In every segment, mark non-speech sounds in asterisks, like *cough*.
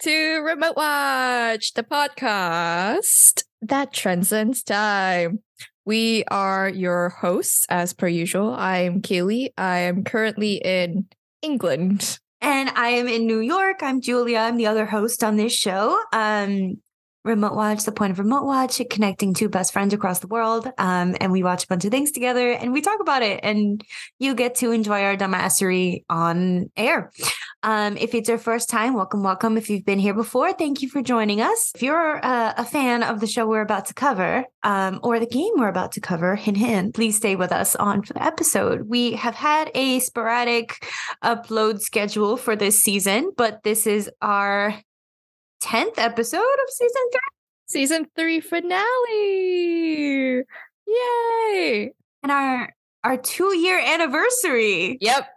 to Remote Watch, the podcast that transcends time. We are your hosts, as per usual. I'm Kayley. I am currently in England. And I am in New York. I'm Julia. I'm the other host on this show. Um, Remote Watch, the point of Remote Watch, connecting two best friends across the world. Um, and we watch a bunch of things together and we talk about it. And you get to enjoy our dumbassery on air. Um, if it's your first time, welcome, welcome. If you've been here before, thank you for joining us. If you're uh, a fan of the show we're about to cover, um, or the game we're about to cover, hint, hint, please stay with us on for the episode. We have had a sporadic upload schedule for this season, but this is our 10th episode of season three. Season three finale. Yay. And our our two year anniversary. Yep.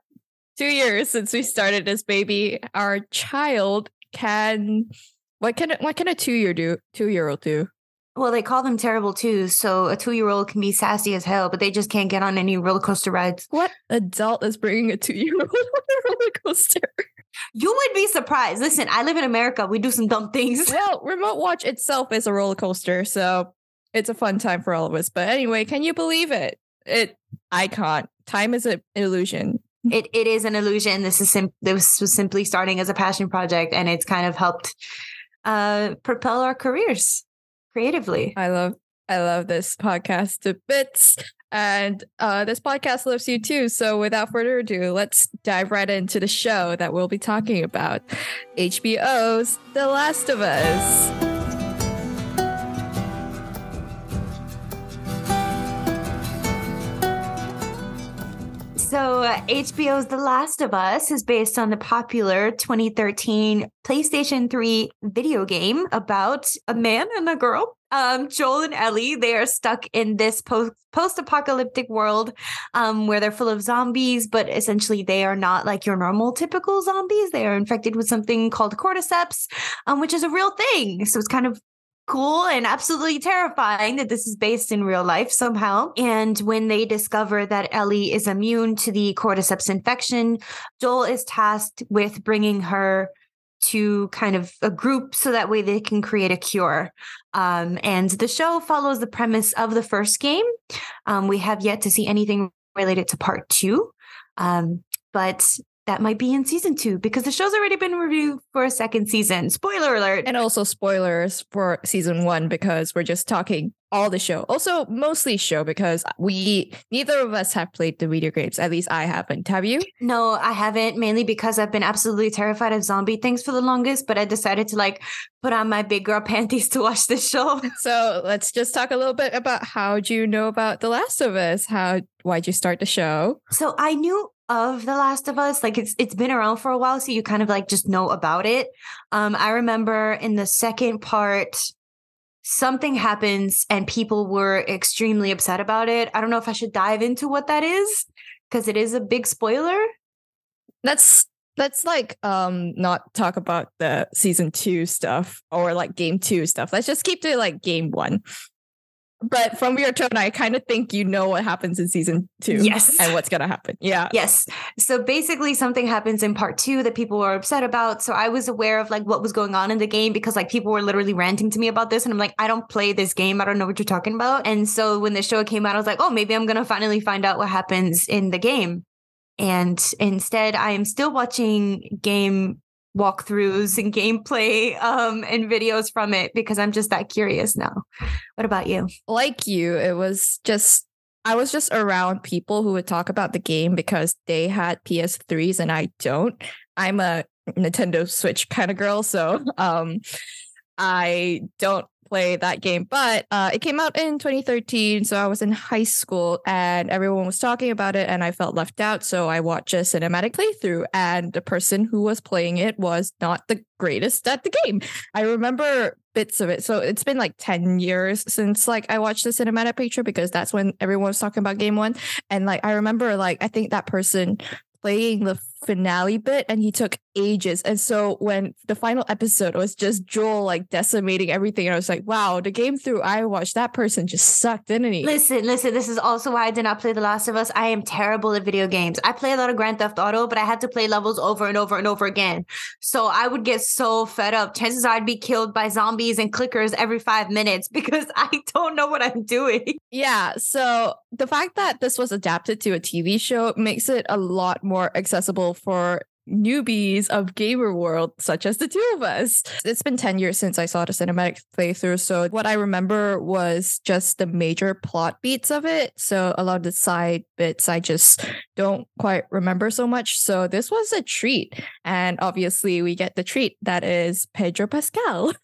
Two years since we started this baby. Our child can what can what can a two year do two year old do? Well, they call them terrible twos, so a two year old can be sassy as hell, but they just can't get on any roller coaster rides. What adult is bringing a two year old on a roller coaster? You would be surprised. Listen, I live in America. We do some dumb things. *laughs* Well, Remote Watch itself is a roller coaster, so it's a fun time for all of us. But anyway, can you believe it? It I can't. Time is an illusion. It it is an illusion. This is sim- this was simply starting as a passion project, and it's kind of helped uh, propel our careers creatively. I love I love this podcast to bits. And uh, this podcast loves you too. So without further ado, let's dive right into the show that we'll be talking about HBO's The Last of Us. So, uh, HBO's The Last of Us is based on the popular 2013 PlayStation 3 video game about a man and a girl. Um, Joel and Ellie, they are stuck in this post post apocalyptic world um, where they're full of zombies, but essentially they are not like your normal typical zombies. They are infected with something called cordyceps, um, which is a real thing. So it's kind of cool and absolutely terrifying that this is based in real life somehow. And when they discover that Ellie is immune to the cordyceps infection, Joel is tasked with bringing her to kind of a group so that way they can create a cure. Um, and the show follows the premise of the first game. Um, we have yet to see anything related to part two. Um, but that might be in season two because the show's already been reviewed for a second season. Spoiler alert. And also spoilers for season one because we're just talking all the show. Also, mostly show because we neither of us have played the video games. At least I haven't. Have you? No, I haven't. Mainly because I've been absolutely terrified of zombie things for the longest. But I decided to like put on my big girl *laughs* panties to watch this show. *laughs* So let's just talk a little bit about how do you know about The Last of Us? How why'd you start the show? So I knew of The Last of Us. Like it's it's been around for a while, so you kind of like just know about it. Um, I remember in the second part, something happens and people were extremely upset about it. I don't know if I should dive into what that is because it is a big spoiler. Let's let's like um not talk about the season two stuff or like game two stuff. Let's just keep to like game one. But from your tone, I kind of think you know what happens in season two. Yes. And what's going to happen. Yeah. Yes. So basically, something happens in part two that people were upset about. So I was aware of like what was going on in the game because like people were literally ranting to me about this. And I'm like, I don't play this game. I don't know what you're talking about. And so when the show came out, I was like, oh, maybe I'm going to finally find out what happens in the game. And instead, I am still watching game walkthroughs and gameplay um, and videos from it because I'm just that curious now. What about you? Like you, it was just I was just around people who would talk about the game because they had PS3s and I don't. I'm a Nintendo Switch kind of girl, so um I don't play that game, but uh, it came out in 2013. So I was in high school and everyone was talking about it, and I felt left out. So I watched a cinematic playthrough, and the person who was playing it was not the greatest at the game. I remember bits of it. So it's been like 10 years since like I watched the cinematic picture because that's when everyone was talking about game one. And like I remember like I think that person playing the finale bit and he took ages. And so when the final episode was just Joel like decimating everything, and I was like, wow, the game through I watched, that person just sucked, didn't he? Listen, listen, this is also why I did not play The Last of Us. I am terrible at video games. I play a lot of Grand Theft Auto, but I had to play levels over and over and over again. So I would get so fed up. Chances are I'd be killed by zombies and clickers every five minutes *laughs* because I don't know what I'm doing. Yeah. So the fact that this was adapted to a TV show makes it a lot more accessible for newbies of gamer world such as the two of us. It's been 10 years since i saw the cinematic playthrough so what i remember was just the major plot beats of it. So a lot of the side bits i just don't quite remember so much. So this was a treat and obviously we get the treat that is pedro pascal. *laughs*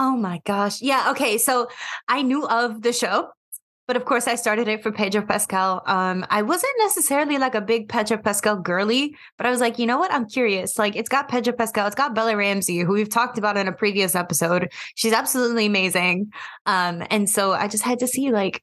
Oh my gosh. Yeah okay so i knew of the show but of course, I started it for Pedro Pascal. Um, I wasn't necessarily like a big Pedro Pascal girly, but I was like, you know what? I'm curious. Like, it's got Pedro Pascal, it's got Bella Ramsey, who we've talked about in a previous episode. She's absolutely amazing. Um, and so I just had to see like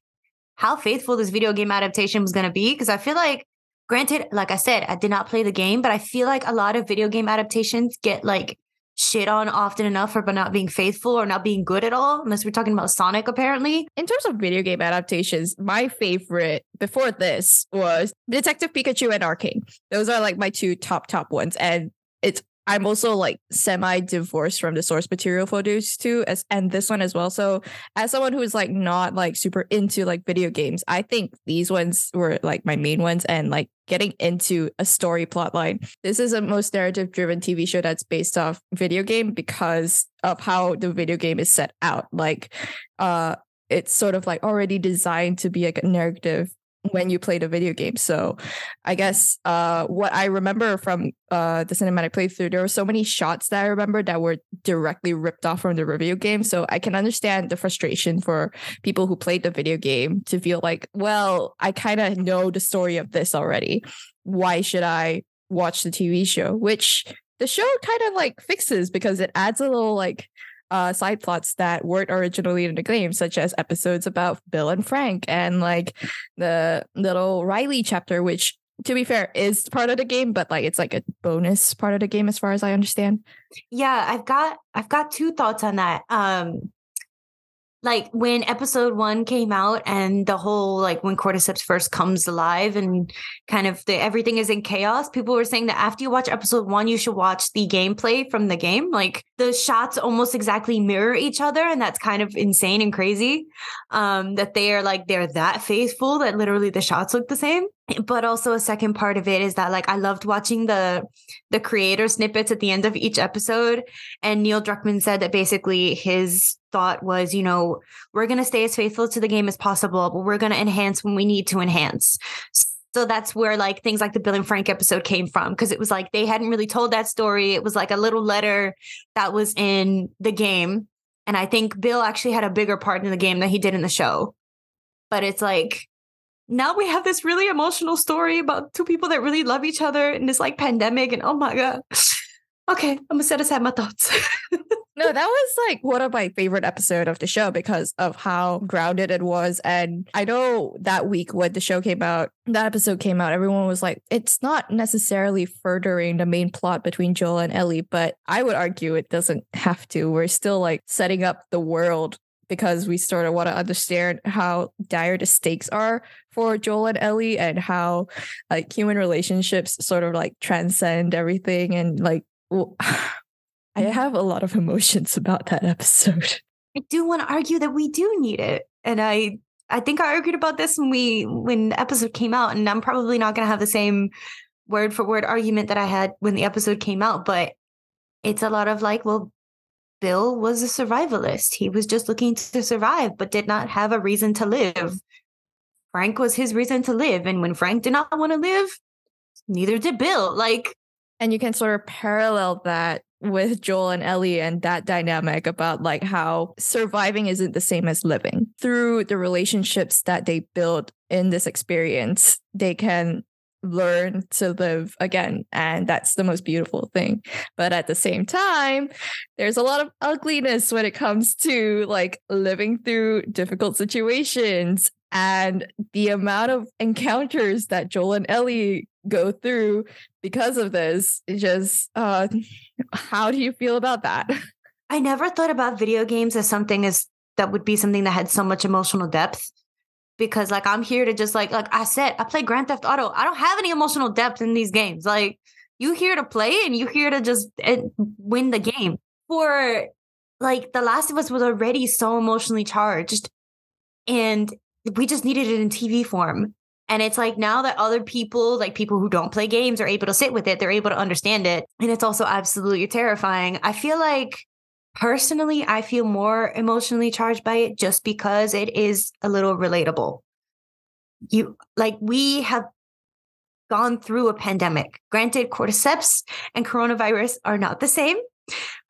how faithful this video game adaptation was going to be because I feel like granted like i said i did not play the game but i feel like a lot of video game adaptations get like shit on often enough for not being faithful or not being good at all, unless we're talking about Sonic, apparently. In terms of video game adaptations, my favorite before this was Detective Pikachu and Arcane. Those are like my two top, top ones. And it's I'm also like semi divorced from the source material for those two as and this one as well. So as someone who is like not like super into like video games, I think these ones were like my main ones and like getting into a story plot line. This is a most narrative driven TV show that's based off video game because of how the video game is set out. Like uh it's sort of like already designed to be like a narrative when you played a video game. So I guess uh, what I remember from uh, the cinematic playthrough, there were so many shots that I remember that were directly ripped off from the review game. So I can understand the frustration for people who played the video game to feel like, well, I kind of know the story of this already. Why should I watch the TV show? Which the show kind of like fixes because it adds a little like uh, side plots that weren't originally in the game, such as episodes about Bill and Frank and like the little Riley chapter, which to be fair is part of the game, but like it's like a bonus part of the game as far as I understand. Yeah, I've got I've got two thoughts on that. Um like when episode one came out and the whole like when cordyceps first comes alive and kind of the everything is in chaos people were saying that after you watch episode one you should watch the gameplay from the game. Like the shots almost exactly mirror each other and that's kind of insane and crazy um that they are like they're that faithful that literally the shots look the same. But also a second part of it is that like I loved watching the the creator snippets at the end of each episode and Neil Druckmann said that basically his thought was you know we're going to stay as faithful to the game as possible but we're going to enhance when we need to enhance. So that's where like things like the Bill and Frank episode came from because it was like they hadn't really told that story. It was like a little letter that was in the game and I think Bill actually had a bigger part in the game than he did in the show. But it's like now we have this really emotional story about two people that really love each other in this like pandemic and oh my god *laughs* okay i'm gonna set aside my thoughts. *laughs* No that was like one of my favorite episode of the show because of how grounded it was and i know that week when the show came out that episode came out everyone was like it's not necessarily furthering the main plot between joel and ellie but i would argue it doesn't have to. We're still like setting up the world because we sort of want to understand how dire the stakes are for Joel and Ellie and how like human relationships sort of like transcend everything and like well, *sighs* I mm-hmm. have a lot of emotions about that episode. *laughs* I do want to argue that we do need it. And I I think I argued about this when we when the episode came out and I'm probably not going to have the same word for word argument that I had when the episode came out, but it's a lot of like, well, Bill was a survivalist. He was just looking to survive, but did not have a reason to live. Frank was his reason to live. And when Frank did not want to live, neither did Bill. Like, and you can sort of parallel that with Joel and Ellie and that dynamic about like how surviving isn't the same as living. Through the relationships that they build in this experience, they can learn to live again. And that's the most beautiful thing. But at the same time, there's a lot of ugliness when it comes to like living through difficult situations and the amount of encounters that Joel and Ellie go through because of this. Just uh *laughs* how do you feel about that? *laughs* I never thought about video games as something as that would be something that had so much emotional depth. Because like I'm here to just like like I said, I play Grand Theft Auto. I don't have any emotional depth in these games. Like you here to play and you here to just uh, win the game. For like The Last of Us was already so emotionally charged and we just needed it in TV form. And it's like now that other people, like people who don't play games, are able to sit with it, they're able to understand it. And it's also absolutely terrifying. I feel like personally, I feel more emotionally charged by it just because it is a little relatable. You like, we have gone through a pandemic. Granted, cordyceps and coronavirus are not the same.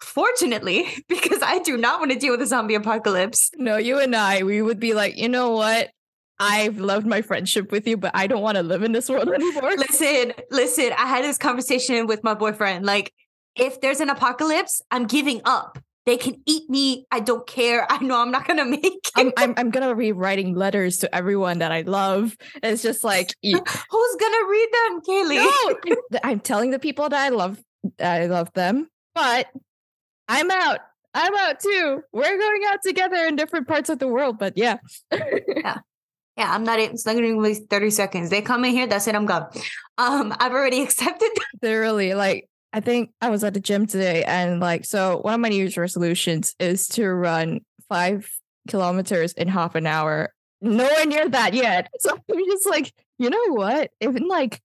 Fortunately, *laughs* because I do not want to deal with a zombie apocalypse. No, you and I, we would be like, you know what? I've loved my friendship with you, but I don't want to live in this world anymore. *laughs* Listen, listen, I had this conversation with my boyfriend. Like, if there's an apocalypse, I'm giving up. They can eat me. I don't care. I know I'm not gonna *laughs* make it. I'm, I'm, I'm gonna be writing letters to everyone that I love. It's just like *laughs* who's gonna read them, Kayley? No, I'm telling the people that I love I love them, but I'm out. I'm out too. We're going out together in different parts of the world, but yeah. yeah. Yeah, I'm not. It's not going to waste 30 seconds. They come in here. That's it. I'm gone. Um, I've already *laughs* accepted. Literally, like I think I was at the gym today, and like, so one of my New Year's resolutions is to run five kilometers in half an hour. Nowhere near that yet. *laughs* So I'm just like, you know what? Even like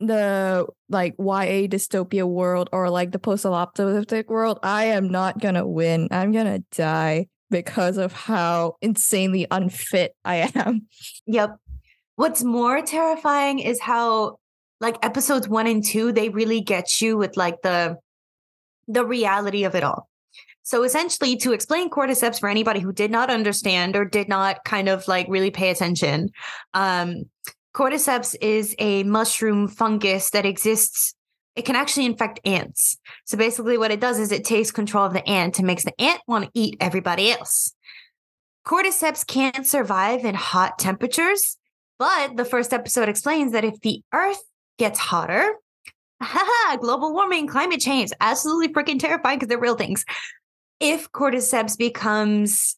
the like YA dystopia world or like the post-apocalyptic world, I am not gonna win. I'm gonna die because of how insanely unfit I am. Yep. What's more terrifying is how like episodes 1 and 2 they really get you with like the the reality of it all. So essentially to explain cordyceps for anybody who did not understand or did not kind of like really pay attention, um cordyceps is a mushroom fungus that exists it can actually infect ants. So basically, what it does is it takes control of the ant and makes the ant want to eat everybody else. Cordyceps can't survive in hot temperatures, but the first episode explains that if the earth gets hotter, *laughs* haha, global warming, climate change, absolutely freaking terrifying because they're real things. If cordyceps becomes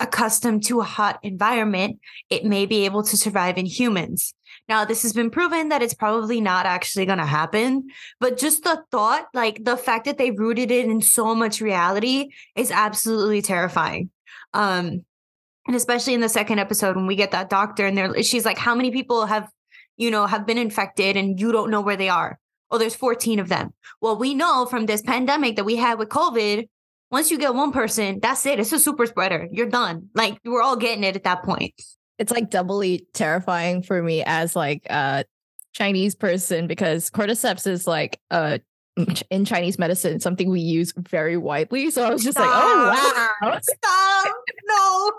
accustomed to a hot environment, it may be able to survive in humans. Now, this has been proven that it's probably not actually going to happen, but just the thought, like the fact that they rooted it in so much reality is absolutely terrifying. Um, and especially in the second episode when we get that doctor and she's like, How many people have, you know, have been infected and you don't know where they are? Oh, there's 14 of them. Well, we know from this pandemic that we had with COVID, once you get one person, that's it. It's a super spreader. You're done. Like we're all getting it at that point it's like doubly terrifying for me as like a Chinese person because cordyceps is like uh in Chinese medicine something we use very widely. So I was just Stop. like, oh wow, Stop. no.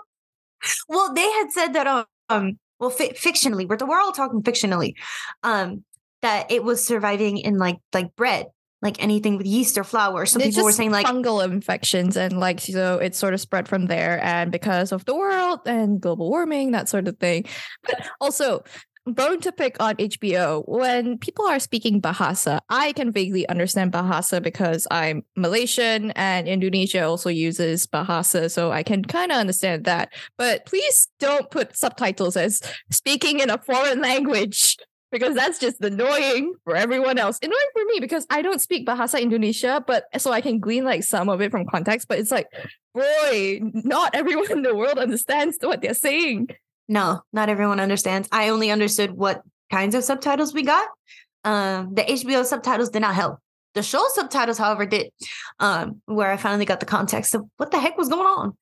Well, they had said that um well fi- fictionally, we're we're all talking fictionally, um that it was surviving in like like bread like anything with yeast or flour. Some it's people were saying like fungal infections and like so it's sort of spread from there and because of the world and global warming, that sort of thing. But also bone to pick on HBO. When people are speaking Bahasa, I can vaguely understand Bahasa because I'm Malaysian and Indonesia also uses Bahasa, so I can kind of understand that. But please don't put subtitles as speaking in a foreign language because that's just annoying for everyone else. Annoying for me because I don't speak Bahasa Indonesia, but so I can glean like some of it from context. But it's like, boy, not everyone in the world understands what they're saying. No, not everyone understands. I only understood what kinds of subtitles we got. Um, the HBO subtitles did not help. The show subtitles, however, did. Um, where I finally got the context of what the heck was going on.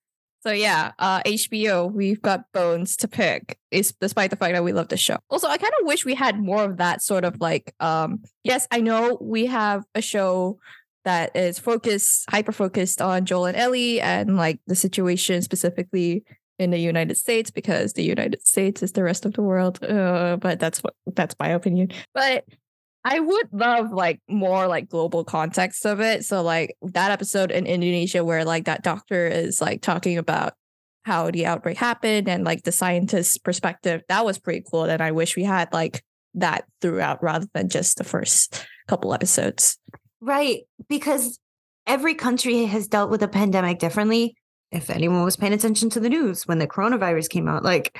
So yeah, uh, HBO, we've got bones to pick, is despite the fact that we love the show. Also, I kind of wish we had more of that sort of like, um, yes, I know we have a show that is focused, hyper focused on Joel and Ellie and like the situation specifically in the United States because the United States is the rest of the world. Uh, but that's what that's my opinion. But I would love like more like global context of it. So like that episode in Indonesia where like that doctor is like talking about how the outbreak happened and like the scientist's perspective, that was pretty cool. And I wish we had like that throughout rather than just the first couple episodes. Right. Because every country has dealt with a pandemic differently. If anyone was paying attention to the news when the coronavirus came out, like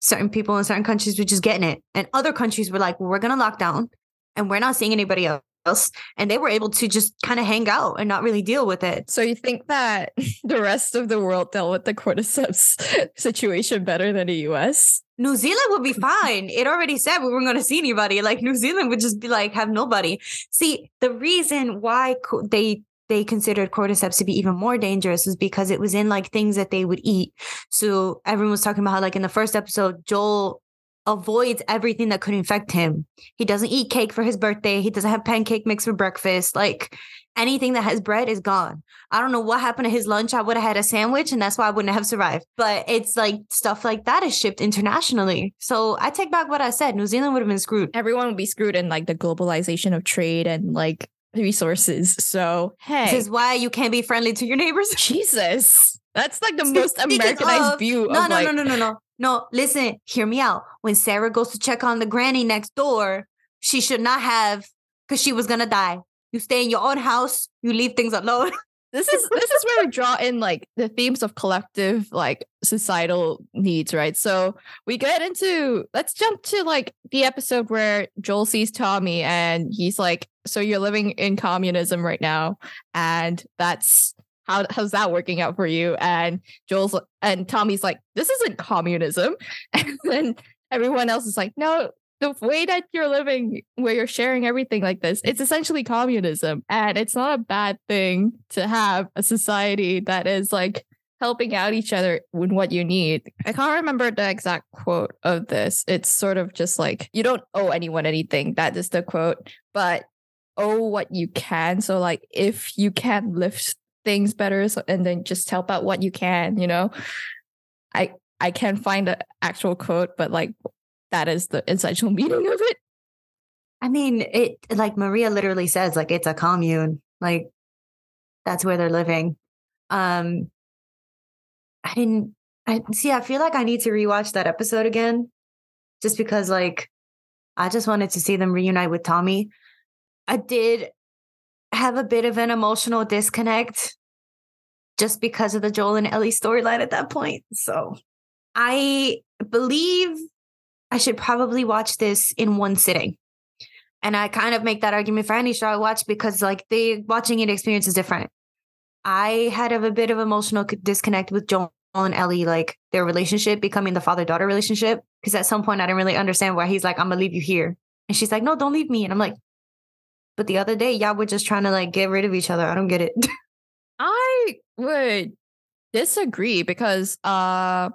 certain people in certain countries were just getting it. And other countries were like, we're going to lock down and we're not seeing anybody else. And they were able to just kind of hang out and not really deal with it. So you think that *laughs* the rest of the world dealt with the cordyceps *laughs* situation better than the US? New Zealand would be mm. fine. It already said we weren't going to see anybody. Like New Zealand would just be like, have nobody. See, the reason why they they considered cordyceps to be even more dangerous was because it was in like things that they would eat. So everyone was talking about how, like in the first episode, Joel avoids everything that could infect him. He doesn't eat cake for his birthday. He doesn't have pancake mix for breakfast. Like anything that has bread is gone. I don't know what happened to his lunch. I would have had a sandwich and that's why I wouldn't have survived. But it's like stuff like that is shipped internationally. So I take back what I said. New Zealand would have been screwed. Everyone would be screwed in like the globalization of trade and like resources. So hey, this is why you can't be friendly to your neighbors. *laughs* Jesus, that's like the *laughs* most Americanized of, view. No, of no, like, no, no, no, no, no. Listen, hear me out. When Sarah goes to check on the granny next door, she should not have because she was gonna die. You stay in your own house. You leave things alone. *laughs* this is this is where we draw in like the themes of collective like societal needs right so we get into let's jump to like the episode where joel sees tommy and he's like so you're living in communism right now and that's how how's that working out for you? And joel's and tommy's like this isn't communism. *laughs* And then everyone else is like no the way that you're living where you're sharing everything like this it's essentially communism and it's not a bad thing to have a society that is like helping out each other with what you need. I can't remember the exact quote of this. It's sort of just like you don't owe anyone anything that is the quote but owe what you can. So like if you can lift things better so, and then just help out what you can you know i i can't find the actual quote but like that is the essential *laughs* meaning of it. I mean, it like Maria literally says, like it's a commune. Like that's where they're living. Um I didn't I see, I feel like I need to rewatch that episode again. Just because like I just wanted to see them reunite with Tommy. I did have a bit of an emotional disconnect just because of the Joel and Ellie storyline at that point. So I believe I should probably watch this in one sitting. And I kind of make that argument for any show I watch because like the watching it experience is different. I had a bit of emotional disconnect with Joel and Ellie, like their relationship becoming the father daughter relationship. Because at some point I didn't really understand why he's like, I'm gonna leave you here. And she's like, No, don't leave me. And I'm like, but the other day, y'all were just trying to like get rid of each other. I don't get it. *laughs* I would disagree because uh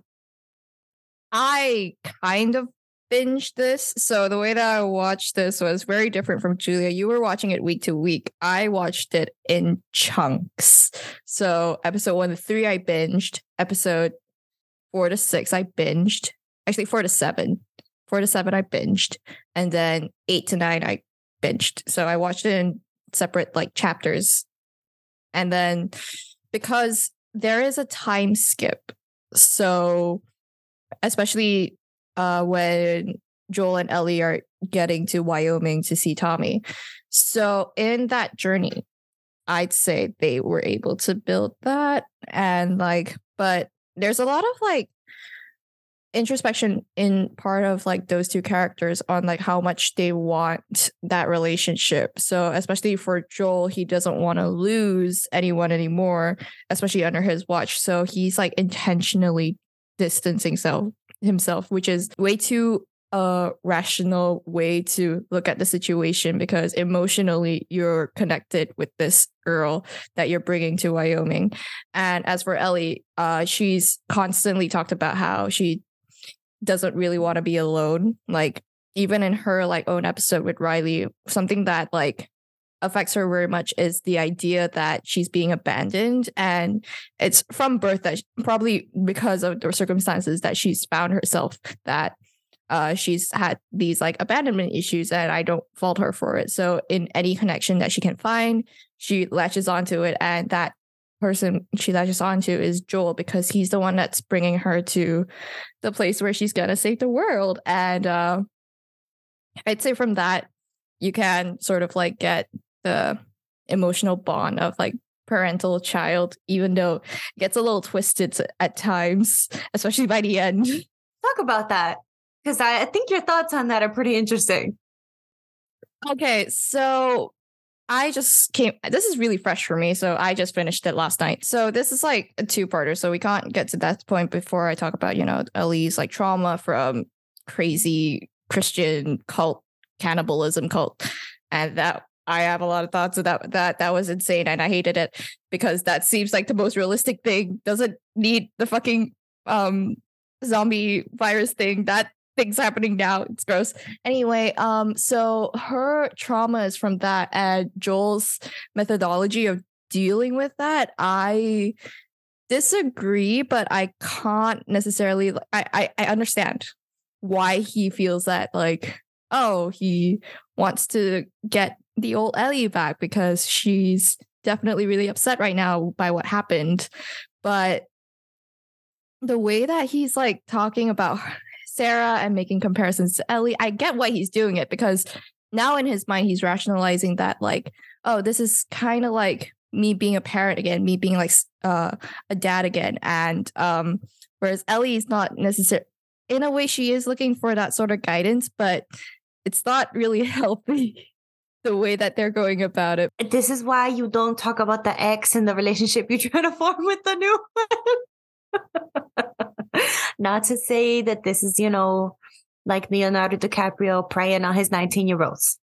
I kind of binged this. So the way that I watched this was very different from Julia. You were watching it week to week. I watched it in chunks. So episode one to three, I binged. Episode four to six, I binged. Actually, four to seven. Four to seven, I binged. And then eight to nine, I binged. So I watched it in separate like chapters. And then because there is a time skip. So especially uh, when Joel and Ellie are getting to Wyoming to see Tommy. So in that journey, I'd say they were able to build that and like, but there's a lot of like introspection in part of like those two characters on like how much they want that relationship. So especially for Joel, he doesn't want to lose anyone anymore, especially under his watch. So he's like intentionally distancing self himself, which is way too a rational way to look at the situation because emotionally you're connected with this girl that you're bringing to Wyoming. And as for Ellie, uh, she's constantly talked about how she doesn't really want to be alone. Like even in her like own episode with Riley, something that like affects her very much is the idea that she's being abandoned and it's from birth that probably because of the circumstances that she's found herself that uh, she's had these like abandonment issues and I don't fault her for it. So in any connection that she can find, she latches onto it and that person she latches onto is Joel because he's the one that's bringing her to the place where she's gonna save the world and uh I'd say from that, you can sort of like get the emotional bond of like parental child, even though it gets a little twisted at times, especially by the end. *laughs* Talk about that. Because I, I think your thoughts on that are pretty interesting. Okay, so I just came. This is really fresh for me, so I just finished it last night. So this is like a two-parter. So we can't get to that point before I talk about you know Ellie's like trauma from crazy Christian cult cannibalism cult, and that I have a lot of thoughts that. That that was insane, and I hated it because that seems like the most realistic thing. Doesn't need the fucking um zombie virus thing. That things happening now. It's gross. Anyway, um, so her trauma is from that, and Joel's methodology of dealing with that. I disagree, but I can't necessarily. I I, I understand why he feels that like oh he wants to get the old Ellie back because she's definitely really upset right now by what happened. But the way that he's like talking about Sarah and making comparisons to Ellie, I get why he's doing it because now in his mind he's rationalizing that like, oh, this is kind of like me being a parent again, me being like uh, a dad again, and um, whereas Ellie is not necessarily in a way she is looking for that sort of guidance, but it's not really *laughs* healthy the way that they're going about it. This is why you don't talk about the ex and the relationship you're trying to form with the new one. *laughs* Not to say that this is, you know, like Leonardo DiCaprio preying on his 19 year olds,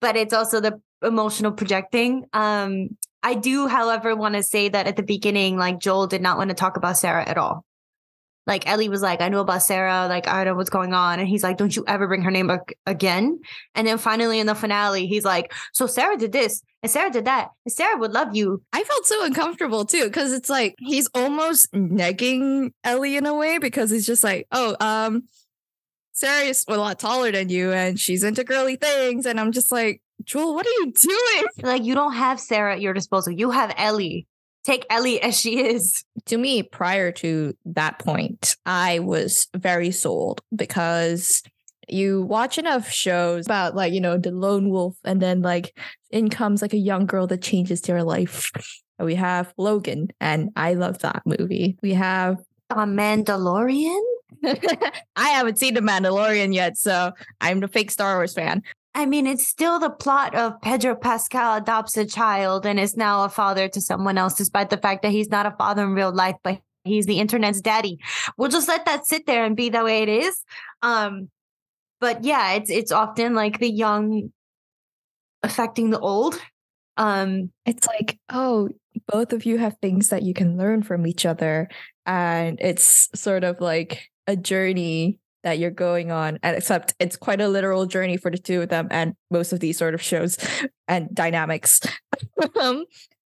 but it's also the emotional projecting. Um, I do, however, want to say that at the beginning, like Joel did not want to talk about Sarah at all like Ellie was like, I know about Sarah, like I don't know what's going on. And he's like, Don't you ever bring her name up again. And then finally in the finale, he's like, So Sarah did this and Sarah did that. And Sarah would love you. I felt so uncomfortable too, because it's like he's almost negging Ellie in a way because he's just like, Oh, um, Sarah is a lot taller than you and she's into girly things. And I'm just like, Joel, what are you doing? Like, you don't have Sarah at your disposal. You have Ellie take Ellie as she is. To me, prior to that point, I was very sold because you watch enough shows about like, you know, the lone wolf and then like in comes like a young girl that changes their life. We have Logan, and I love that movie. We have a Mandalorian. *laughs* I haven't seen The Mandalorian yet, so I'm the fake Star Wars fan. I mean, it's still the plot of Pedro Pascal adopts a child and is now a father to someone else, despite the fact that he's not a father in real life, but he's the internet's daddy. We'll just let that sit there and be the way it is. Um, but yeah, it's it's often like the young affecting the old. Um, it's like, oh, both of you have things that you can learn from each other, and it's sort of like a journey that you're going on and except it's quite a literal journey for the two of them and most of these sort of shows and dynamics. *laughs* Um,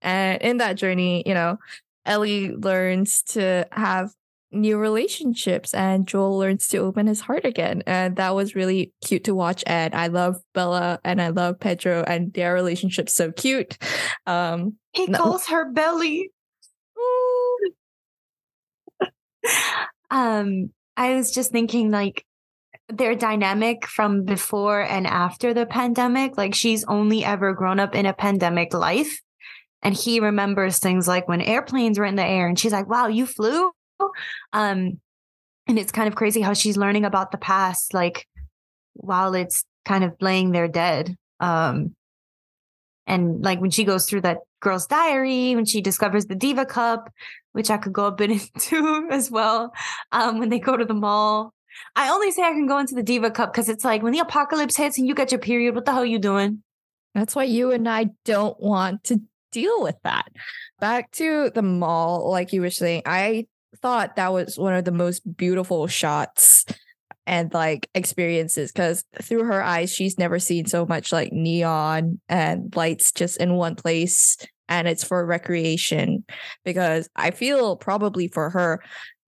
and in that journey you know ellie learns to have new relationships and joel learns to open his heart again. And that was really cute to watch. And i love bella and i love pedro and their relationship's so cute. Um he calls her belly. *laughs* *laughs* Um I was just thinking like their dynamic from before and after the pandemic. Like she's only ever grown up in a pandemic life. And he remembers things like when airplanes were in the air and she's like, wow, you flew? Um, and it's kind of crazy how she's learning about the past, like while it's kind of laying there dead. Um, and like when she goes through that girl's diary, when she discovers the Diva Cup, which I could go a bit *laughs* into as well. Um, when they go to the mall. I only say I can go into the Diva Cup because it's like when the apocalypse hits and you get your period, what the hell are you doing? That's why you and I don't want to deal with that. Back to the mall, like you were saying, I thought that was one of the most beautiful shots and like experiences because through her eyes, she's never seen so much like neon and lights just in one place and it's for recreation. Because I feel probably for her,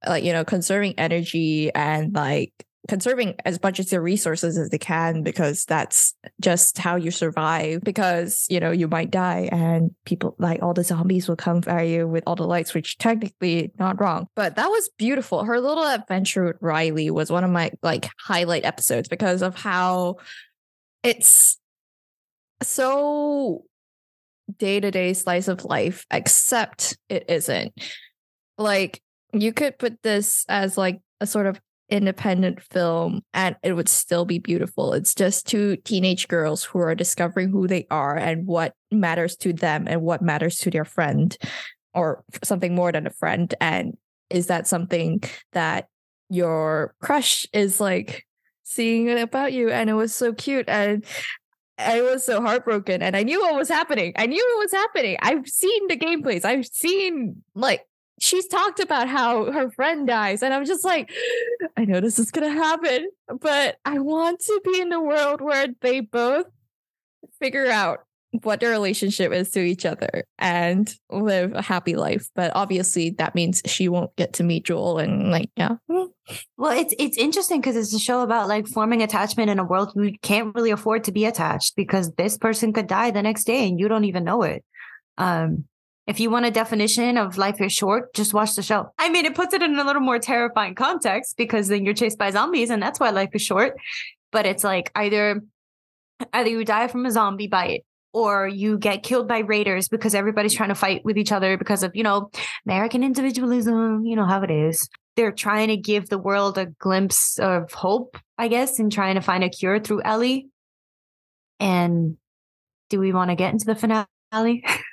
like, you know, conserving energy and like conserving as much of their resources as they can because that's just how you survive. Because, you know, you might die and people like all the zombies will come at you with all the lights, which technically not wrong. But that was beautiful. Her little adventure with Riley was one of my like highlight episodes because of how it's so day to day slice of life, except it isn't. Like, you could put this as like a sort of independent film and it would still be beautiful. It's just two teenage girls who are discovering who they are and what matters to them and what matters to their friend or something more than a friend. And is that something that your crush is like seeing about you? And it was so cute. And I was so heartbroken and I knew what was happening. I knew what was happening. I've seen the gameplays. I've seen like she's talked about how her friend dies and i'm just like i know this is going to happen but i want to be in a world where they both figure out what their relationship is to each other and live a happy life. But obviously that means she won't get to meet joel and like yeah. Well it's it's interesting because it's a show about like forming attachment in a world you can't really afford to be attached because this person could die the next day and you don't even know it. Um if you want a definition of life is short, just watch the show. I mean, it puts it in a little more terrifying context because then you're chased by zombies and that's why life is short. But it's like either either you die from a zombie bite or you get killed by raiders because everybody's trying to fight with each other because of, you know, American individualism, you know how it is. They're trying to give the world a glimpse of hope, I guess, and trying to find a cure through Ellie. And do we want to get into the finale? *laughs*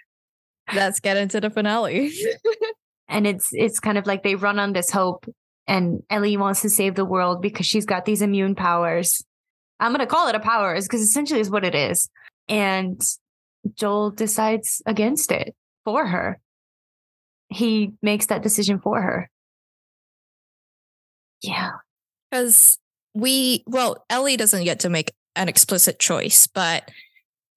let's get into the finale. *laughs* and it's it's kind of like they run on this hope and Ellie wants to save the world because she's got these immune powers. I'm going to call it a powers because essentially is what it is. And Joel decides against it for her. He makes that decision for her. Yeah. Because we, well, Ellie doesn't get to make an explicit choice, but,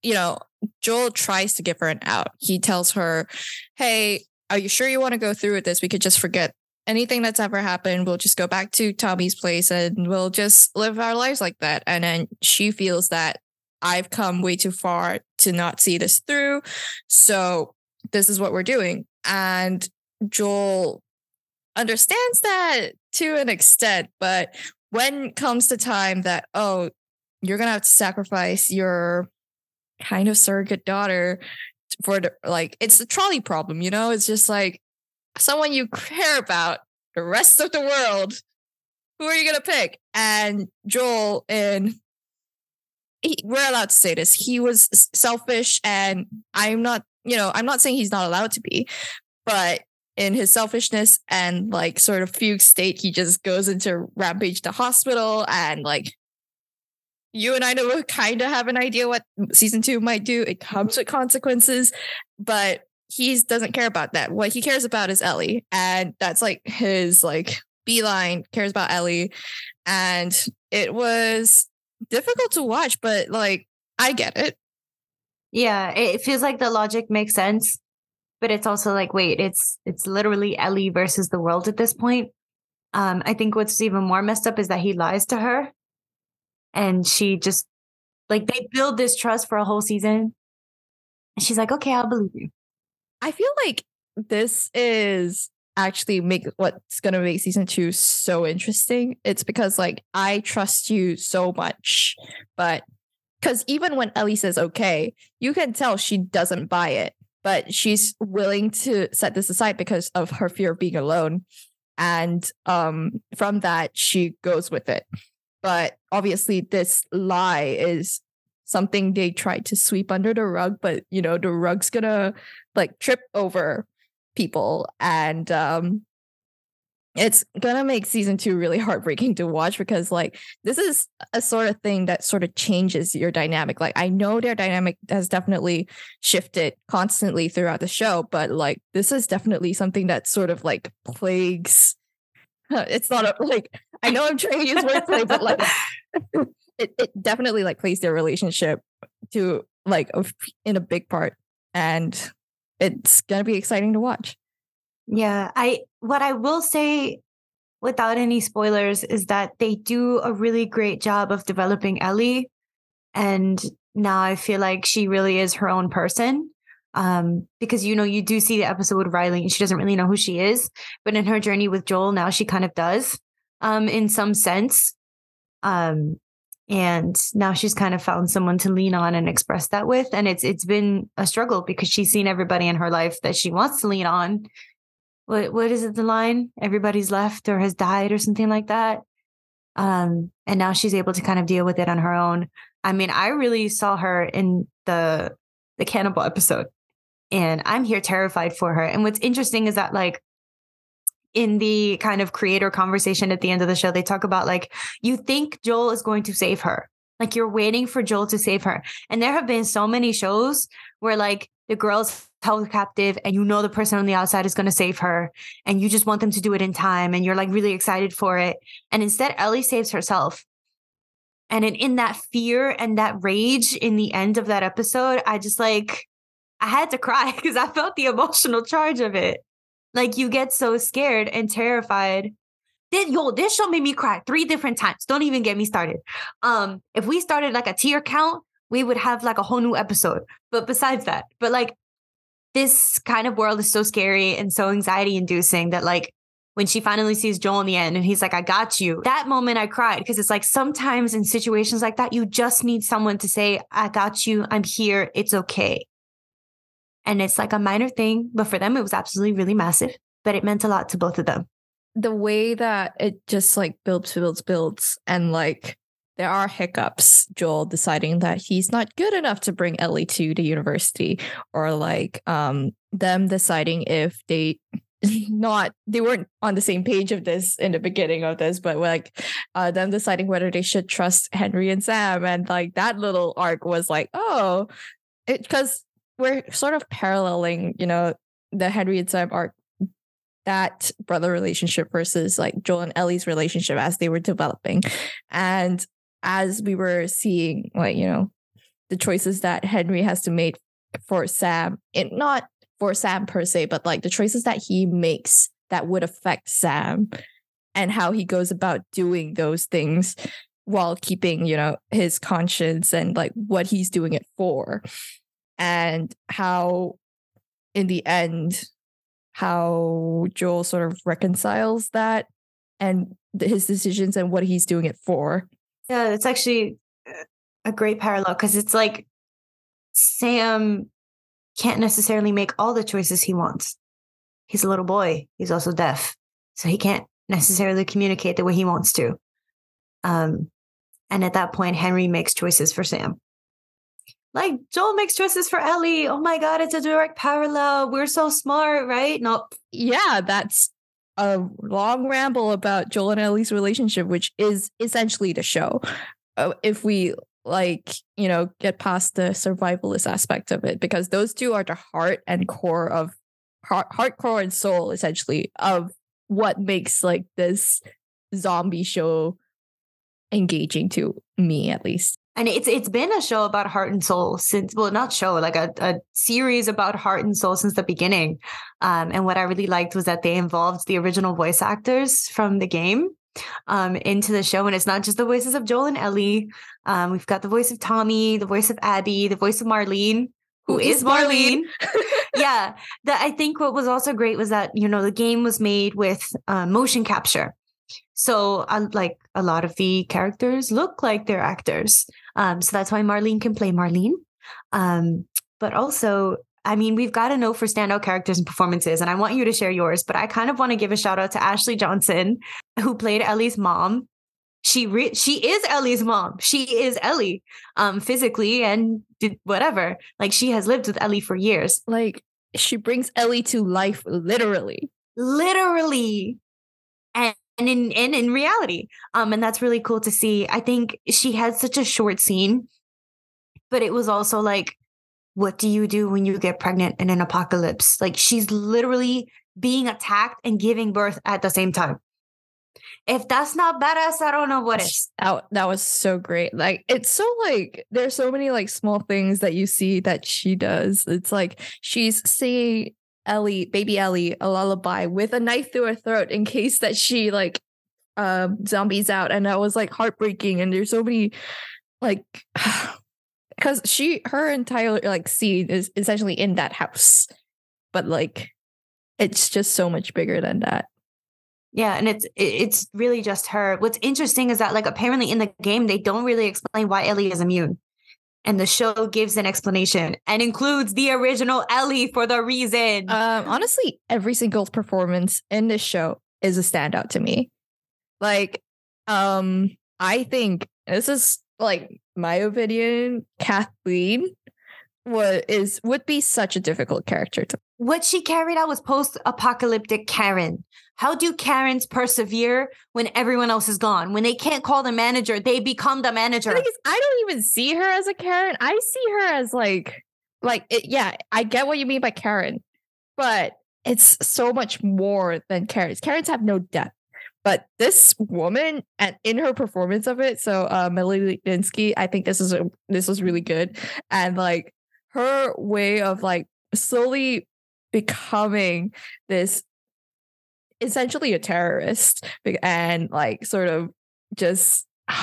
you know, Joel tries to give her an out. He tells her, Hey, are you sure you want to go through with this? We could just forget anything that's ever happened. We'll just go back to Tommy's place and we'll just live our lives like that. And then she feels that I've come way too far to not see this through. So this is what we're doing. And Joel understands that to an extent, but when comes the time that, oh, you're going to have to sacrifice your kind of surrogate daughter for the, like it's the trolley problem, you know? It's just like someone you care about the rest of the world. Who are you gonna pick? And Joel and he, we're allowed to say this. He was selfish, and I'm not. You know, I'm not saying he's not allowed to be, but in his selfishness and like sort of fugue state, he just goes into rampage the hospital and like you and I know kind of have an idea what season two might do. It comes with consequences, but he doesn't care about that. What he cares about is Ellie, and that's like his like beeline cares about Ellie, and it was difficult to watch, but like I get it. Yeah, it feels like the logic makes sense, but it's also like, wait, it's it's literally Ellie versus the world at this point. Um, I think what's even more messed up is that he lies to her and she just like they build this trust for a whole season. And she's like, okay, I'll believe you. I feel like this is actually make what's going to make season two so interesting. It's because like I trust you so much, but because even when Ellie says okay, you can tell she doesn't buy it, but she's willing to set this aside because of her fear of being alone. And um, from that, she goes with it. But obviously, this lie is something they tried to sweep under the rug, but you know, the rug's gonna like trip over people and um it's gonna make season two really heartbreaking to watch because like this is a sort of thing that sort of changes your dynamic. Like i know their dynamic has definitely shifted constantly throughout the show but like this is definitely something that sort of like plagues *laughs* it's not a, like I know I'm trying to use wordplay, but like *laughs* it, it definitely like plays their relationship to like a, in a big part, and it's gonna be exciting to watch. Yeah, I what I will say without any spoilers, is that they do a really great job of developing Ellie. And now I feel like she really is her own person. Um, because you know, you do see the episode with Riley and she doesn't really know who she is, but in her journey with Joel, now she kind of does, um, in some sense. Um, and now she's kind of found someone to lean on and express that with and it's it's been a struggle because she's seen everybody in her life that she wants to lean on. What what is it the line? Everybody's left or has died or something like that? Um and now she's able to kind of deal with it on her own. I mean i really saw her in the the cannibal episode and i'm here terrified for her and what's interesting is that like in the kind of creator conversation at the end of the show, they talk about like, you think Joel is going to save her. Like you're waiting for Joel to save her. And there have been so many shows where like the girl's held captive and you know the person on the outside is going to save her and you just want them to do it in time and you're like really excited for it. And instead, Ellie saves herself. And in, in that fear and that rage in the end of that episode, I just like, I had to cry *laughs* because I felt the emotional charge of it. Like you get so scared and terrified. This, yo, this show made me cry three different times. Don't even get me started. Um, if we started like a tier count, we would have like a whole new episode. But besides that, but like this kind of world is so scary and so anxiety inducing that like when she finally sees Joel in the end and he's like, I got you. That moment I cried because it's like sometimes in situations like that, you just need someone to say, I got you. I'm here. It's okay. And it's like a minor thing, but for them, it was absolutely really massive, but it meant a lot to both of them. The way that it just like builds, builds, builds, and like there are hiccups. Joel deciding that he's not good enough to bring Ellie to the university, or like um them deciding if they *laughs* not they weren't on the same page of this in the beginning of this but like uh them deciding whether they should trust henry and sam and like that little arc was like oh it because we're sort of paralleling, you know, the Henry and Sam arc, that brother relationship versus like Joel and Ellie's relationship as they were developing. And as we were seeing, like, you know, the choices that Henry has to make for Sam, it not for Sam per se, but like the choices that he makes that would affect Sam and how he goes about doing those things while keeping, you know, his conscience and like what he's doing it for and how in the end how Joel sort of reconciles that and his decisions and what he's doing it for. Yeah, it's actually a great parallel because it's like Sam can't necessarily make all the choices he wants. He's a little boy. He's also deaf. So he can't necessarily communicate the way he wants to. Um, and at that point, Henry makes choices for Sam like Joel makes choices for Ellie. Oh my God, it's a direct parallel. We're so smart, right? No. Yeah, that's a long ramble about Joel and Ellie's relationship, which is essentially the show. Uh, if we like, you know, get past the survivalist aspect of it, because those two are the heart and core of heart, heart core and soul, essentially, of what makes like this zombie show engaging to me, at least and it's it's been a show about heart and soul since well not show like a, a series about heart and soul since the beginning. Um, and what i really liked was that they involved the original voice actors from the game um, into the show. And it's not just the voices of joel and ellie. Um, we've got the voice of tommy the voice of abby the voice of marlene who is marlene, marlene. *laughs* *laughs* yeah. That i think what was also great was that you know the game was made with uh, motion capture. So, like a lot of the characters look like they're actors. Um, so that's why Marlene can play Marlene. Um, but also, I mean, we've got to know for standout characters and performances, and I want you to share yours. But I kind of want to give a shout out to Ashley Johnson, who played Ellie's mom. She re- she is Ellie's mom. She is Ellie, um, physically and whatever. Like she has lived with Ellie for years. Like she brings Ellie to life, literally. Literally, and and in and in reality. Um, and that's really cool to see. I think she had such a short scene, but it was also like, what do you do when you get pregnant in an apocalypse? Like she's literally being attacked and giving birth at the same time. If that's not badass, I don't know what is. That, that was so great. Like it's so like there's so many like small things that you see that she does. It's like she's saying Ellie, baby Ellie, a lullaby with a knife through her throat in case that she like um zombies out and that was like heartbreaking and there's so many like *sighs* because she her entire like scene is essentially in that house but like it's just so much bigger than that yeah, and it's it's really just her. What's interesting is that like apparently in the game they don't really explain why Ellie is immune. And the show gives an explanation and includes the original Ellie for the reason. Um honestly, every single performance in this show is a standout to me. Like um I think this is like my opinion, Kathleen was is would be such a difficult character to what she carried out was post-apocalyptic Karen. How do Karens persevere when everyone else is gone? When they can't call the manager, they become the manager. I, I don't even see her as a Karen. I see her as like, like it, yeah, I get what you mean by Karen, but it's so much more than Karens. Karens have no depth. But this woman, and in her performance of it, so uh, Melanie Lynskey, I think this is a, this was really good, and like her way of like slowly becoming this essentially a terrorist and like sort of just *sighs*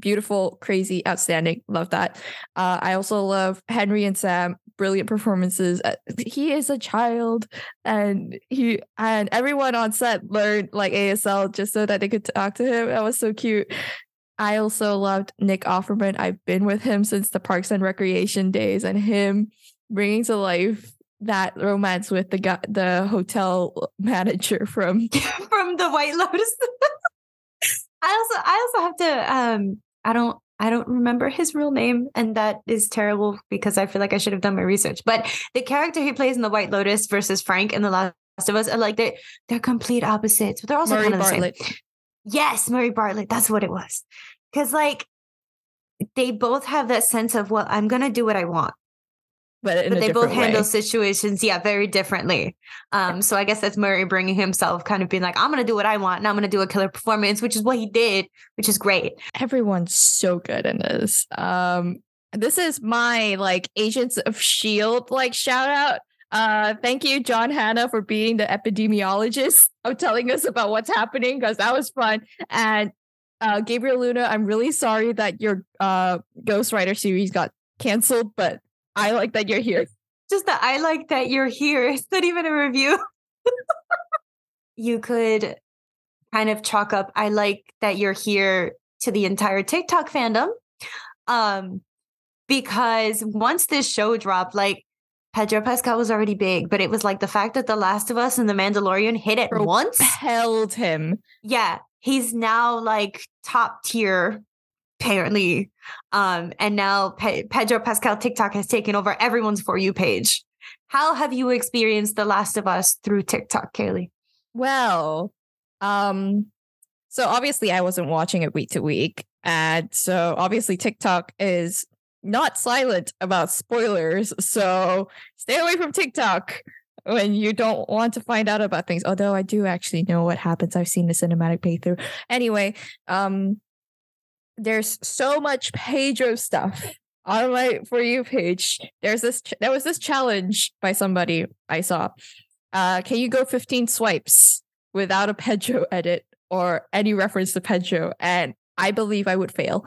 beautiful, crazy, outstanding. Love that. Uh, I also love Henry and Sam. Brilliant performances. Uh, he is a child, and he and everyone on set learned like ASL just so that they could talk to him. That was so cute. I also loved Nick Offerman. I've been with him since the Parks and Recreation days, and him bringing to life that romance with the guy, the hotel manager from *laughs* from the White Lotus. *laughs* I also I also have to um I don't I don't remember his real name and that is terrible because I feel like I should have done my research. But the character he plays in the White Lotus versus Frank in the Last of Us are like they they're complete opposites, but they're also Murray kind of Bartlett. the same. Yes, Murray Bartlett, that's what it was. Cuz like they both have that sense of well, I'm going to do what I want but, but they both way. handle situations, yeah, very differently. Um, so I guess that's Murray bringing himself, kind of being like, I'm gonna do what I want, and I'm gonna do a killer performance, which is what he did, which is great. Everyone's so good in this. Um, this is my like Agents of Shield like shout out. Uh, thank you, John Hannah, for being the epidemiologist *laughs* of telling us about what's happening because that was fun. And uh, Gabriel Luna, I'm really sorry that your uh, Ghost Rider series got canceled, but I like that you're here. Just that I like that you're here. *laughs* It's not even a review. *laughs* you could kind of chalk up I like that you're here to the entire TikTok fandom. Um because once this show dropped, like Pedro Pascal was already big, but it was like the fact that The Last of Us and The Mandalorian hit it once held him. Yeah, he's now like top tier apparently. Um, and now Pe- Pedro Pascal TikTok has taken over everyone's For You page. How have you experienced The Last of Us through TikTok, Kayley? Well, um, so obviously I wasn't watching it week to week. And so obviously TikTok is not silent about spoilers. So stay away from TikTok when you don't want to find out about things. Although I do actually know what happens. I've seen the cinematic playthrough. Anyway, um, there's so much Pedro stuff on my for you page. There's this there was this challenge by somebody I saw. Uh, can you go 15 swipes without a Pedro *laughs* edit or any reference to Pedro? And I believe I would fail.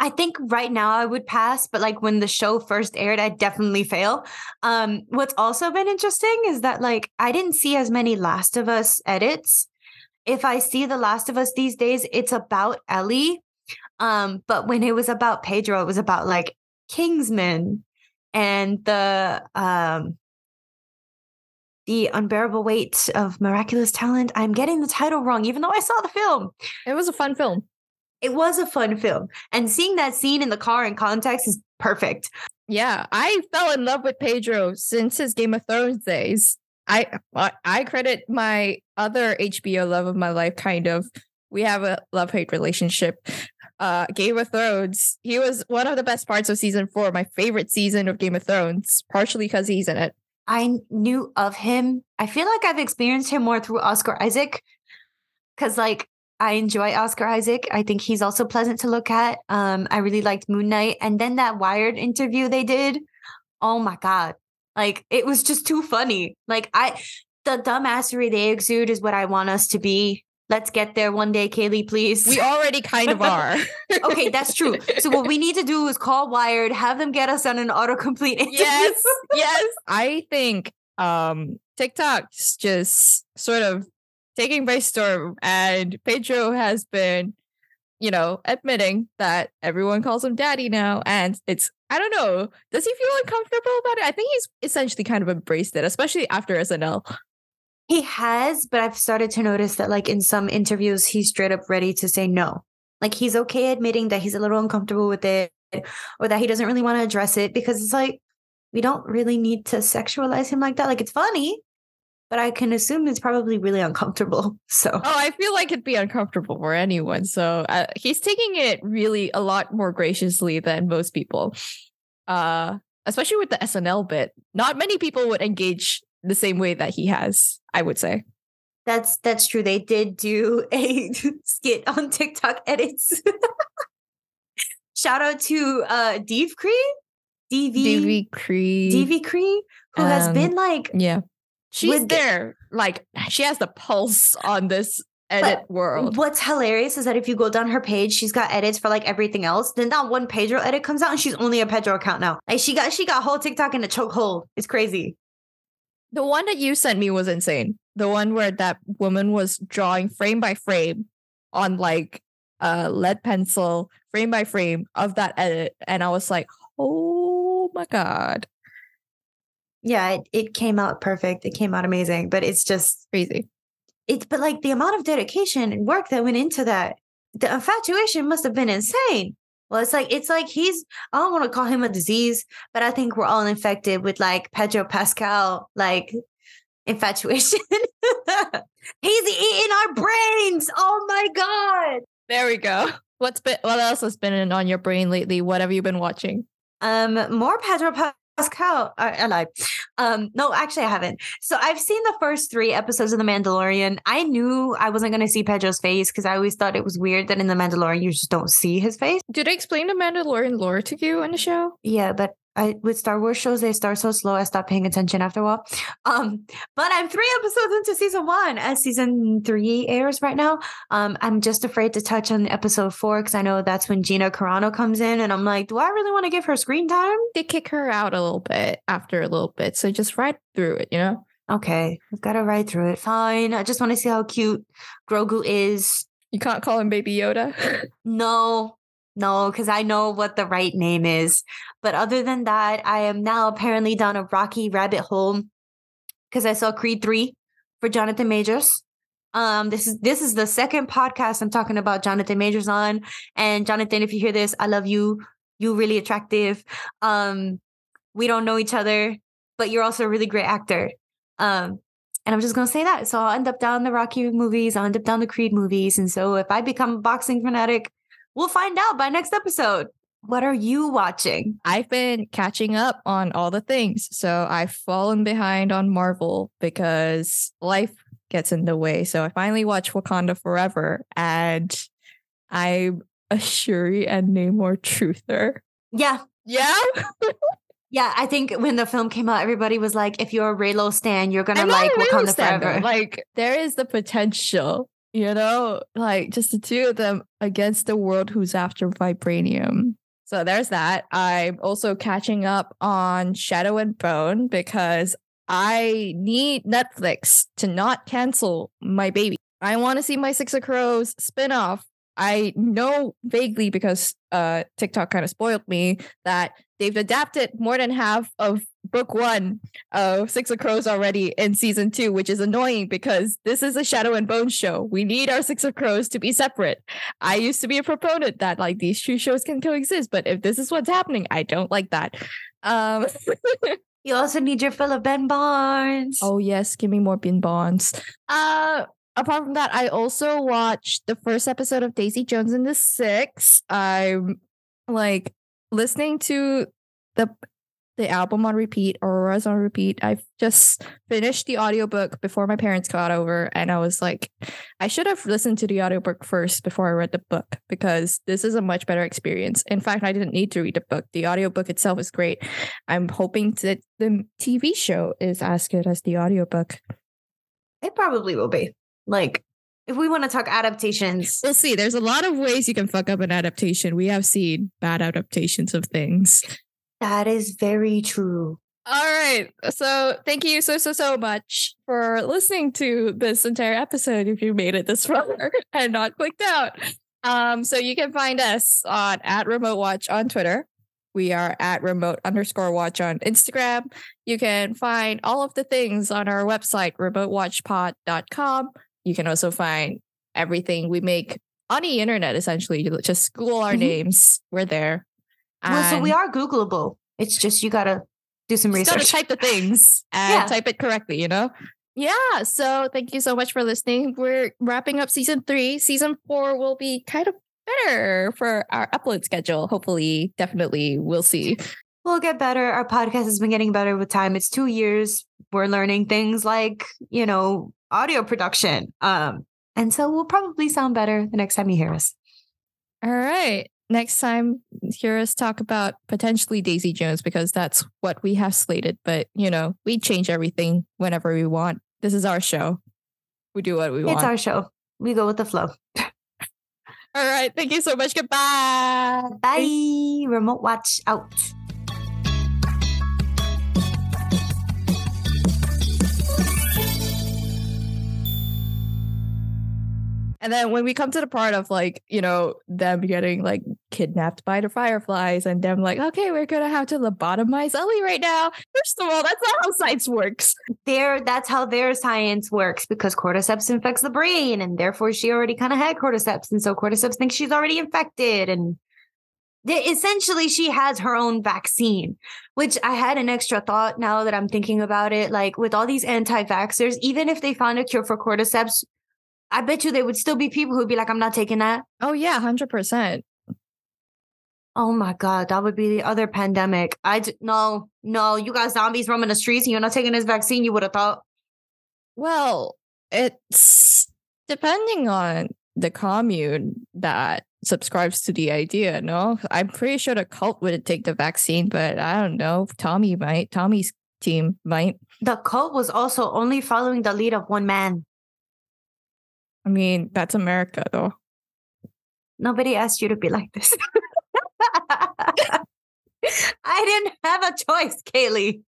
I think right now I would pass, but like when the show first aired, I'd definitely fail. Um, what's also been interesting is that like I didn't see as many Last of Us edits if I see The Last of Us these days, it's about Ellie. Um, but when it was about Pedro, it was about like Kingsman and the um the unbearable weight of miraculous talent. I'm getting the title wrong, even though I saw the film. It was a fun film. It was a fun film. And seeing that scene in the car in context is perfect. Yeah, I fell in love with Pedro since his Game of Thrones days. I I credit my other HBO love of my life kind of. We have a love hate relationship. Uh, Game of Thrones. He was one of the best parts of season four. My favorite season of Game of Thrones, partially because he's in it. I knew of him. I feel like I've experienced him more through Oscar Isaac, because like I enjoy Oscar Isaac. I think he's also pleasant to look at. Um, I really liked Moon Knight, and then that Wired interview they did. Oh my god, like it was just too funny. Like I the dumbassery they exude is what I want us to be. Let's get there one day, Kayley, please. We already kind of are. *laughs* okay, that's true. So what we need to do is call Wired, have them get us on an autocomplete. *laughs* interview. yes, yes. I think um TikTok's just sort of taking by storm, and Pedro has been, you know, admitting that everyone calls him daddy now, and it's I don't know. Does he feel uncomfortable about it? I think he's essentially kind of embraced it, especially after SNL. He has, but I've started to notice that, like in some interviews, he's straight up ready to say no. Like he's okay admitting that he's a little uncomfortable with it or that he doesn't really want to address it because it's like, we don't really need to sexualize him like that. Like it's funny, but I can assume it's probably really uncomfortable. *laughs* So, Oh, I feel like it'd be uncomfortable for anyone. So uh, he's taking it really a lot more graciously than most people. Uh, especially with the SNL bit. Not many people would engage the same way that he has, I would say. That's that's true. They did do a *laughs* skit on TikTok edits. *laughs* Shout out to uh Dave Cree, DV DV Cree. DV Cree, who has Um, been like Yeah. She's there. Like she has the pulse on this edit world. What's hilarious is that if you go down her page, she's got edits for like everything else. Then that one Pedro edit comes out and she's only a Pedro account now. Like she got she got whole TikTok in a chokehold. It's crazy. The one that you sent me was insane. The one where that woman was drawing frame by frame on like a lead pencil, frame by frame of that edit. And I was like, oh my God. Yeah, it, it came out perfect. It came out amazing. But it's just Crazy. it's but like the amount of dedication and work that went into that, the infatuation must have been insane. Well, it's like it's like he's I don't want to call him a disease, but I think we're all infected with like Pedro Pascal like infatuation. *laughs* he's eating our brains. Oh my god. There we go. What's been what else has been on your brain lately? What have you been watching? Um, more Pedro Pascal. I, I lied. Um, no, actually, I haven't. So I've seen the first three episodes of The Mandalorian. I knew I wasn't going to see Pedro's face because I always thought it was weird that in The Mandalorian you just don't see his face. Did I explain the Mandalorian lore to you in the show? Yeah, but I with Star Wars shows they start so slow I stop paying attention after a while. Um, but I'm three episodes into season one as season three airs right now. Um, I'm just afraid to touch on episode four because I know that's when Gina Carano comes in, and I'm like, do I really want to give her screen time? They kick her out a little bit after a little bit. So just ride through it, you know? Okay, I've got to ride through it. Fine. I just want to see how cute Grogu is. You can't call him Baby Yoda. *laughs* No, no, because I know what the right name is. But other than that, I am now apparently down a rocky rabbit hole because I saw Creed 3 for Jonathan Majors. Um, this is this is the second podcast I'm talking about Jonathan Majors on. And Jonathan, if you hear this, I love you. You really attractive. Um, we don't know each other, but you're also a really great actor. Um, and I'm just gonna say that. So I'll end up down the Rocky movies, I'll end up down the Creed movies. And so if I become a boxing fanatic, we'll find out by next episode. What are you watching? I've been catching up on all the things. So I've fallen behind on Marvel because life gets in the way. So I finally watched Wakanda Forever and I'm a Shuri and Namor truther. Yeah. Yeah. *laughs* Yeah, I think when the film came out, everybody was like, if you're a Raylo Stan, you're gonna like Raylo Wakanda stan, though. Forever. Like there is the potential, you know, like just the two of them against the world who's after vibranium. So there's that. I'm also catching up on Shadow and Bone because I need Netflix to not cancel my baby. I want to see my Six of Crows spin-off. I know vaguely because uh TikTok kind of spoiled me that they've adapted more than half of book one of Six of Crows already in season two, which is annoying because this is a Shadow and Bone show. We need our Six of Crows to be separate. I used to be a proponent that like these two shows can coexist, but if this is what's happening, I don't like that. Um *laughs* You also need your fill of Ben Barnes. Oh yes, give me more Ben bonds. Uh apart from that, I also watched the first episode of Daisy Jones and the Six. I'm like listening to the the album on repeat, Aurora's on repeat. I've just finished the audiobook before my parents got over, and I was like, I should have listened to the audiobook first before I read the book because this is a much better experience. In fact, I didn't need to read the book. The audiobook itself is great. I'm hoping that the TV show is as good as the audiobook. It probably will be. Like, if we want to talk adaptations, we'll see. There's a lot of ways you can fuck up an adaptation. We have seen bad adaptations of things. That is very true. All right. So thank you so, so, so much for listening to this entire episode if you made it this *laughs* far and not clicked out. Um, so you can find us on at Remote Watch on Twitter. We are at remote underscore watch on Instagram. You can find all of the things on our website, remotewatchpod.com. You can also find everything we make on the internet, essentially. Just Google our Mhm. names. We're there. Well, so we are Googleable. It's just you gotta do some just gotta research. type the things *laughs* and Yeah. type it correctly, you know? Yeah. So thank you so much for listening. We're wrapping up season three. Season four will be kind of better for our upload schedule. Hopefully, definitely, we'll see. We'll get better. Our podcast has been getting better with time. It's two years. We're learning things like, you know, audio production. Um, and so we'll probably sound better the next time you hear us. All right. Next time, hear us talk about potentially Daisy Jones because that's what we have slated. But, you know, we change everything whenever we want. This is our show. We do what we want. It's our show. We go with the flow. *laughs* All right. Thank you so much. Goodbye. Bye. Remote watch out. And then when we come to the part of like, you know, them getting like kidnapped by the fireflies and them like, okay, we're gonna have to lobotomize Ellie right now. First of all, that's not how science works. There, that's how their science works because cordyceps infects the brain, and therefore she already kind of had cordyceps, and so cordyceps thinks she's already infected, and essentially she has her own vaccine. Which I had an extra thought now that I'm thinking about it. Like with all these anti-vaxxers, even if they found a cure for cordyceps, I bet you there would still be people who'd be like, "I'm not taking that." Oh yeah, hundred percent. Oh my god, that would be the other pandemic. I d- no, no, you got zombies roaming the streets, and you're not taking this vaccine. You would have thought. Well, it's depending on the commune that subscribes to the idea, no? I'm pretty sure the cult wouldn't take the vaccine, but I don't know. Tommy might. Tommy's team might. The cult was also only following the lead of one man. I mean, that's America though. Nobody asked you to be like this. *laughs* I didn't have a choice, Kayley.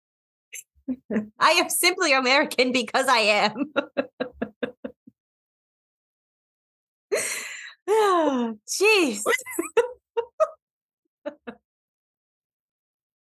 I am simply American because I am. *laughs* *sighs* Jeez. *laughs*